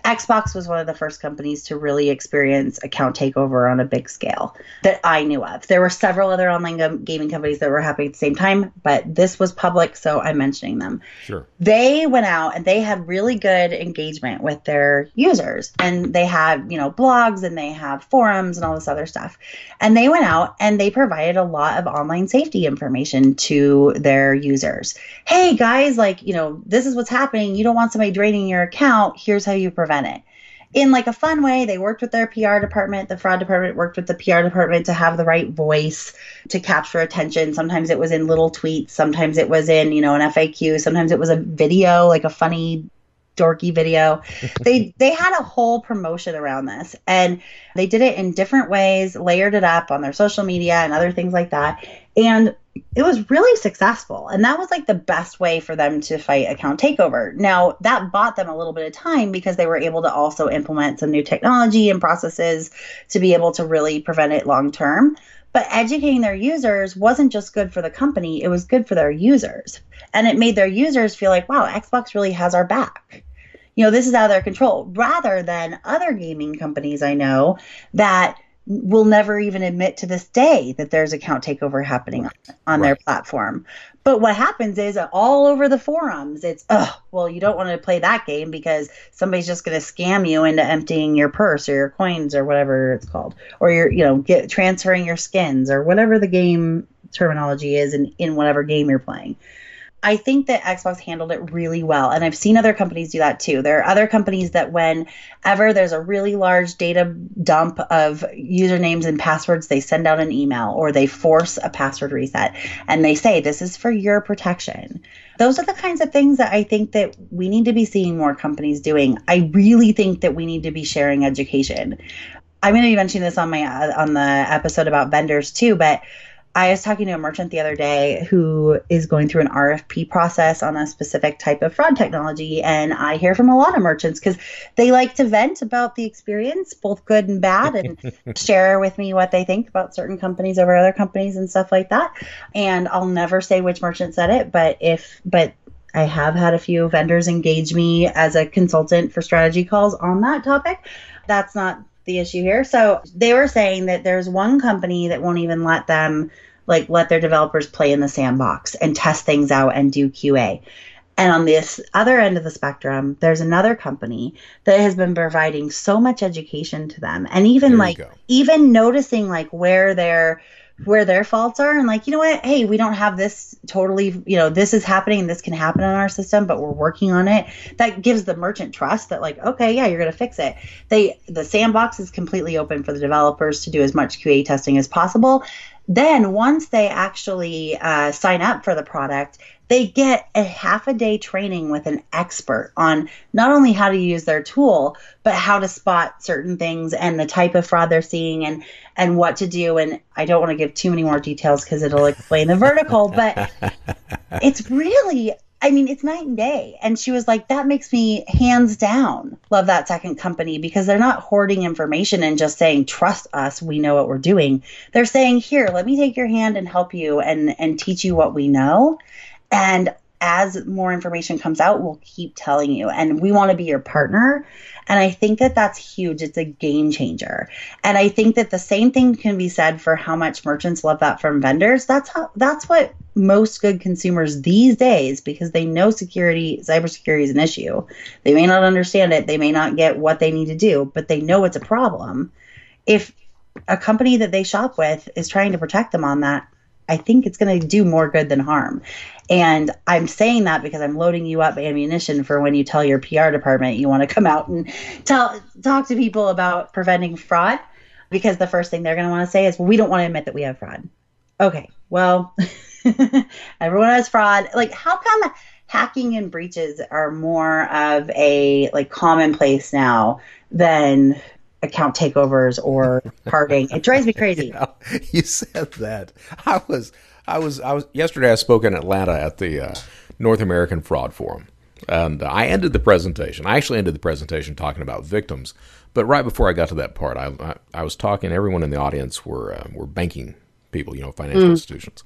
Xbox was one of the first companies to really experience account takeover on a big scale that I knew of. There were several other online gaming companies that were happening at the same time, but this was public, so I'm mentioning them. Sure. They went out and they had really good engagement with their users, and they had, you know, blogs and they have forums and all this other stuff. And they went out and they provided a lot of online safety information to their users. Hey guys, like, you know, this is what's happening. You don't want somebody draining your account. Here's how you prevent it. In like a fun way they worked with their pr department the fraud department worked with the pr department to have the right voice to capture attention. Sometimes it was in little tweets sometimes it was in you know an faq sometimes it was a video like a funny dorky video. They they had a whole promotion around this and they did it in different ways layered it up on their social media and other things like that. And it was really successful. And that was like the best way for them to fight account takeover. Now, that bought them a little bit of time because they were able to also implement some new technology and processes to be able to really prevent it long term. But educating their users wasn't just good for the company, it was good for their users. And it made their users feel like, wow, Xbox really has our back. You know, this is out of their control, rather than other gaming companies I know that will never even admit to this day that there's account takeover happening right. on, right. their platform. But what happens is all over the forums, it's, oh, well, you don't want to play that game because somebody's just going to scam you into emptying your purse or your coins or whatever it's called, or you're, you know, get transferring your skins or whatever the game terminology is in, in whatever game you're playing. I think that Xbox handled it really well. And I've seen other companies do that too. There are other companies that, whenever there's a really large data dump of usernames and passwords, they send out an email or they force a password reset and they say, this is for your protection. Those are the kinds of things that I think that we need to be seeing more companies doing. I really think that we need to be sharing education. I'm going to be mentioning this on my uh, on the episode about vendors too, but I was talking to a merchant the other day who is going through an RFP process on a specific type of fraud technology. And I hear from a lot of merchants because they like to vent about the experience, both good and bad, and share with me what they think about certain companies over other companies and stuff like that. And I'll never say which merchant said it, but if, but I have had a few vendors engage me as a consultant for strategy calls on that topic. That's not the issue here. So they were saying that there's one company that won't even let them like let their developers play in the sandbox and test things out and do QA. And on this other end of the spectrum, there's another company that has been providing so much education to them and even there like even noticing like where their where their faults are and like, you know what? Hey, we don't have this totally, you know, this is happening this can happen in our system, but we're working on it. That gives the merchant trust that like, okay, yeah, you're going to fix it. They the sandbox is completely open for the developers to do as much QA testing as possible then, once they actually uh, sign up for the product, they get a half a day training with an expert on not only how to use their tool, but how to spot certain things and the type of fraud they're seeing and and what to do. And I don't want to give too many more details because it'll explain the vertical, but it's really I mean, it's night and day. And she was like, that makes me hands down love that second company because they're not hoarding information and just saying, trust us, we know what we're doing. They're saying, here, let me take your hand and help you and, and teach you what we know. And as more information comes out, we'll keep telling you. And we want to be your partner. And I think that that's huge. It's a game changer. And I think that the same thing can be said for how much merchants love that from vendors. That's how that's what most good consumers these days because they know security, cybersecurity is an issue. They may not understand it, they may not get what they need to do, but they know it's a problem. If a company that they shop with is trying to protect them on that, I think it's going to do more good than harm. And I'm saying that because I'm loading you up ammunition for when you tell your PR department you want to come out and tell talk to people about preventing fraud because the first thing they're going to want to say is, "Well, we don't want to admit that we have fraud." Okay. Well, everyone has fraud. Like how come hacking and breaches are more of a like commonplace now than account takeovers or carding. It drives me crazy. Yeah, you said that. I was, I was, I was. Yesterday, I spoke in Atlanta at the uh, North American Fraud Forum, and I ended the presentation. I actually ended the presentation talking about victims, but right before I got to that part, I, I, I was talking. Everyone in the audience were uh, were banking people, you know, financial mm. institutions.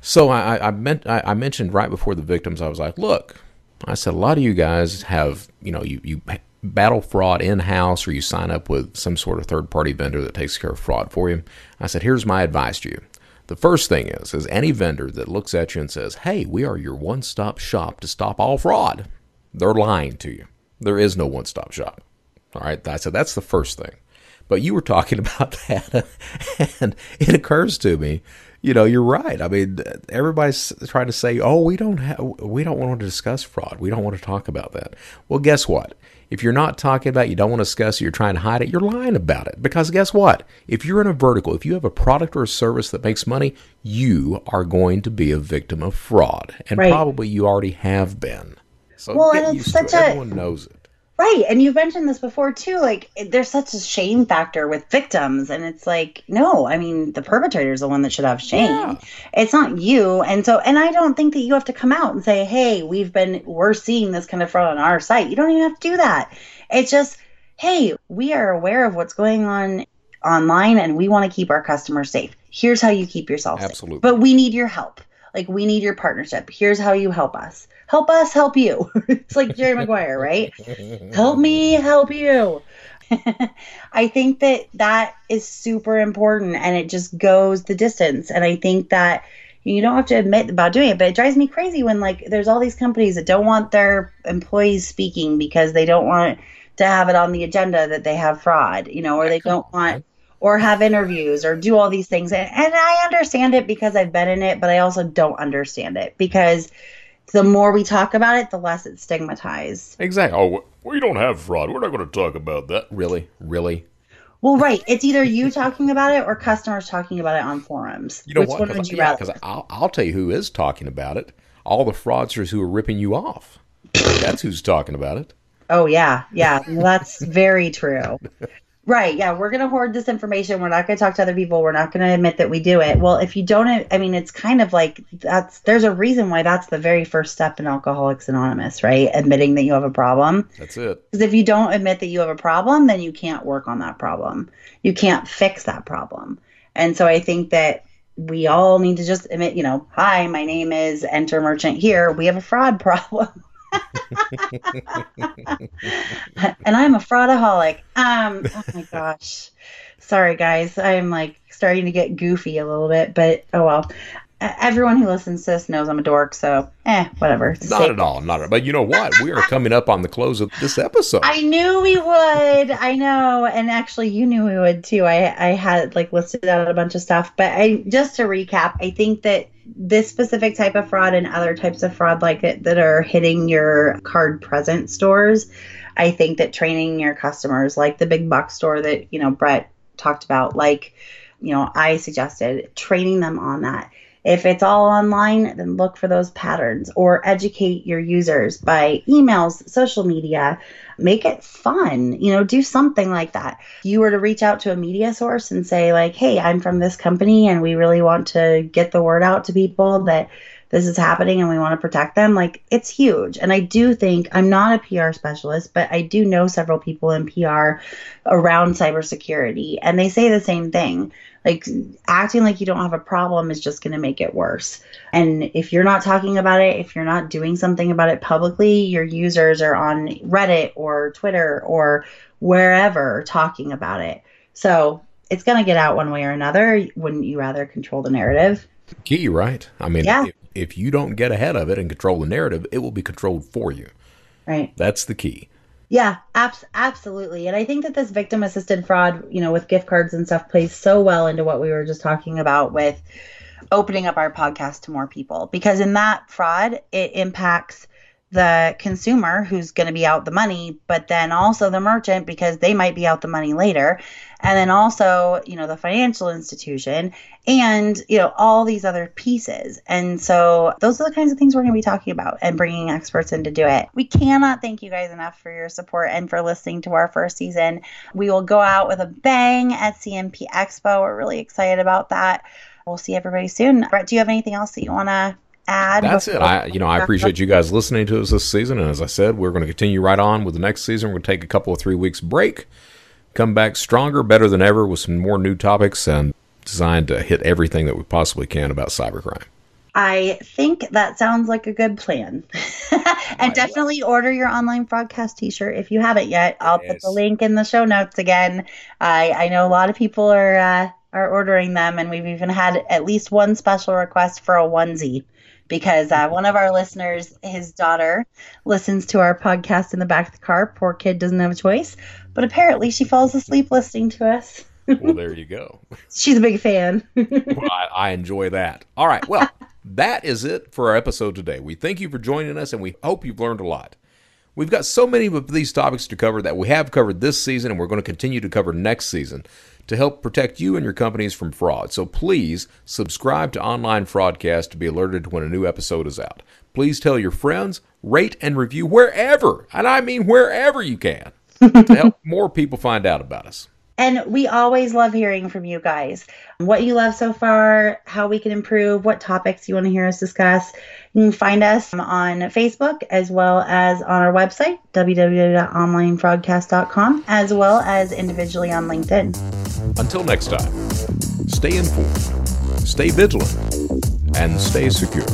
So I, I meant I, I mentioned right before the victims. I was like, look, I said a lot of you guys have, you know, you you battle fraud in house or you sign up with some sort of third party vendor that takes care of fraud for you. I said, here's my advice to you. The first thing is, is any vendor that looks at you and says, "Hey, we are your one-stop shop to stop all fraud," they're lying to you. There is no one-stop shop. All right, I said that's the first thing. But you were talking about that, and it occurs to me, you know, you're right. I mean, everybody's trying to say, "Oh, we don't have, we don't want to discuss fraud. We don't want to talk about that." Well, guess what? If you're not talking about it, you don't want to discuss it, you're trying to hide it, you're lying about it. Because guess what? If you're in a vertical, if you have a product or a service that makes money, you are going to be a victim of fraud. And right. probably you already have been. So well, get used to it. A, Everyone knows it. Right. And you've mentioned this before too. Like, there's such a shame factor with victims. And it's like, no, I mean, the perpetrator is the one that should have shame. Yeah. It's not you. And so, and I don't think that you have to come out and say, hey, we've been, we're seeing this kind of fraud on our site. You don't even have to do that. It's just, hey, we are aware of what's going on online and we want to keep our customers safe. Here's how you keep yourself Absolutely. safe. But we need your help. Like, we need your partnership. Here's how you help us help us help you. it's like Jerry Maguire, right? help me help you. I think that that is super important and it just goes the distance. And I think that you don't have to admit about doing it, but it drives me crazy when like there's all these companies that don't want their employees speaking because they don't want to have it on the agenda that they have fraud, you know, or they don't want or have interviews or do all these things. And, and I understand it because I've been in it, but I also don't understand it because the more we talk about it, the less it's stigmatized. Exactly. Oh, we don't have fraud. We're not going to talk about that. Really? Really? Well, right. It's either you talking about it or customers talking about it on forums. You know Which what? one would you yeah, rather? Because I'll, I'll tell you who is talking about it. All the fraudsters who are ripping you off. That's who's talking about it. Oh yeah, yeah. That's very true. Right. Yeah. We're going to hoard this information. We're not going to talk to other people. We're not going to admit that we do it. Well, if you don't, I mean, it's kind of like that's, there's a reason why that's the very first step in Alcoholics Anonymous, right? Admitting that you have a problem. That's it. Because if you don't admit that you have a problem, then you can't work on that problem. You can't fix that problem. And so I think that we all need to just admit, you know, hi, my name is Enter Merchant here. We have a fraud problem. And I'm a fraudaholic. Um, oh my gosh. Sorry, guys. I'm like starting to get goofy a little bit, but oh well everyone who listens to this knows I'm a dork, so eh, whatever. Not at all, not at all. But you know what? We are coming up on the close of this episode. I knew we would. I know, and actually, you knew we would too. I I had like listed out a bunch of stuff, but I just to recap, I think that this specific type of fraud and other types of fraud like it that are hitting your card present stores. I think that training your customers, like the big box store that you know Brett talked about, like you know I suggested, training them on that if it's all online, then look for those patterns or educate your users by emails, social media. Make it fun. You know, do something like that. If you were to reach out to a media source and say, like, hey, I'm from this company and we really want to get the word out to people that this is happening and we want to protect them, like it's huge. And I do think I'm not a PR specialist, but I do know several people in PR around cybersecurity, and they say the same thing. Like acting like you don't have a problem is just going to make it worse. And if you're not talking about it, if you're not doing something about it publicly, your users are on Reddit or Twitter or wherever talking about it. So it's going to get out one way or another. Wouldn't you rather control the narrative? Key, right? I mean, yeah. if, if you don't get ahead of it and control the narrative, it will be controlled for you. Right. That's the key. Yeah, abs- absolutely. And I think that this victim assisted fraud, you know, with gift cards and stuff plays so well into what we were just talking about with opening up our podcast to more people because in that fraud, it impacts the consumer who's going to be out the money, but then also the merchant because they might be out the money later. And then also, you know, the financial institution and, you know, all these other pieces. And so those are the kinds of things we're going to be talking about and bringing experts in to do it. We cannot thank you guys enough for your support and for listening to our first season. We will go out with a bang at CNP Expo. We're really excited about that. We'll see everybody soon. Brett, do you have anything else that you want to add. That's it. I you know I appreciate you guys listening to us this season, and as I said, we're going to continue right on with the next season. We're going to take a couple of three weeks break, come back stronger, better than ever, with some more new topics and designed to hit everything that we possibly can about cybercrime. I think that sounds like a good plan. and definitely order your online Fraudcast t-shirt if you haven't yet. I'll yes. put the link in the show notes again. I I know a lot of people are uh, are ordering them, and we've even had at least one special request for a onesie because uh, one of our listeners, his daughter, listens to our podcast in the back of the car. Poor kid doesn't have a choice, but apparently she falls asleep listening to us. well, there you go. She's a big fan. well, I, I enjoy that. All right. Well, that is it for our episode today. We thank you for joining us and we hope you've learned a lot. We've got so many of these topics to cover that we have covered this season and we're going to continue to cover next season to help protect you and your companies from fraud. So please subscribe to Online Fraudcast to be alerted when a new episode is out. Please tell your friends, rate and review wherever, and I mean wherever you can, to help more people find out about us. And we always love hearing from you guys. What you love so far, how we can improve, what topics you want to hear us discuss. You can find us on Facebook as well as on our website, www.onlinefraudcast.com, as well as individually on LinkedIn. Until next time, stay informed, stay vigilant, and stay secure.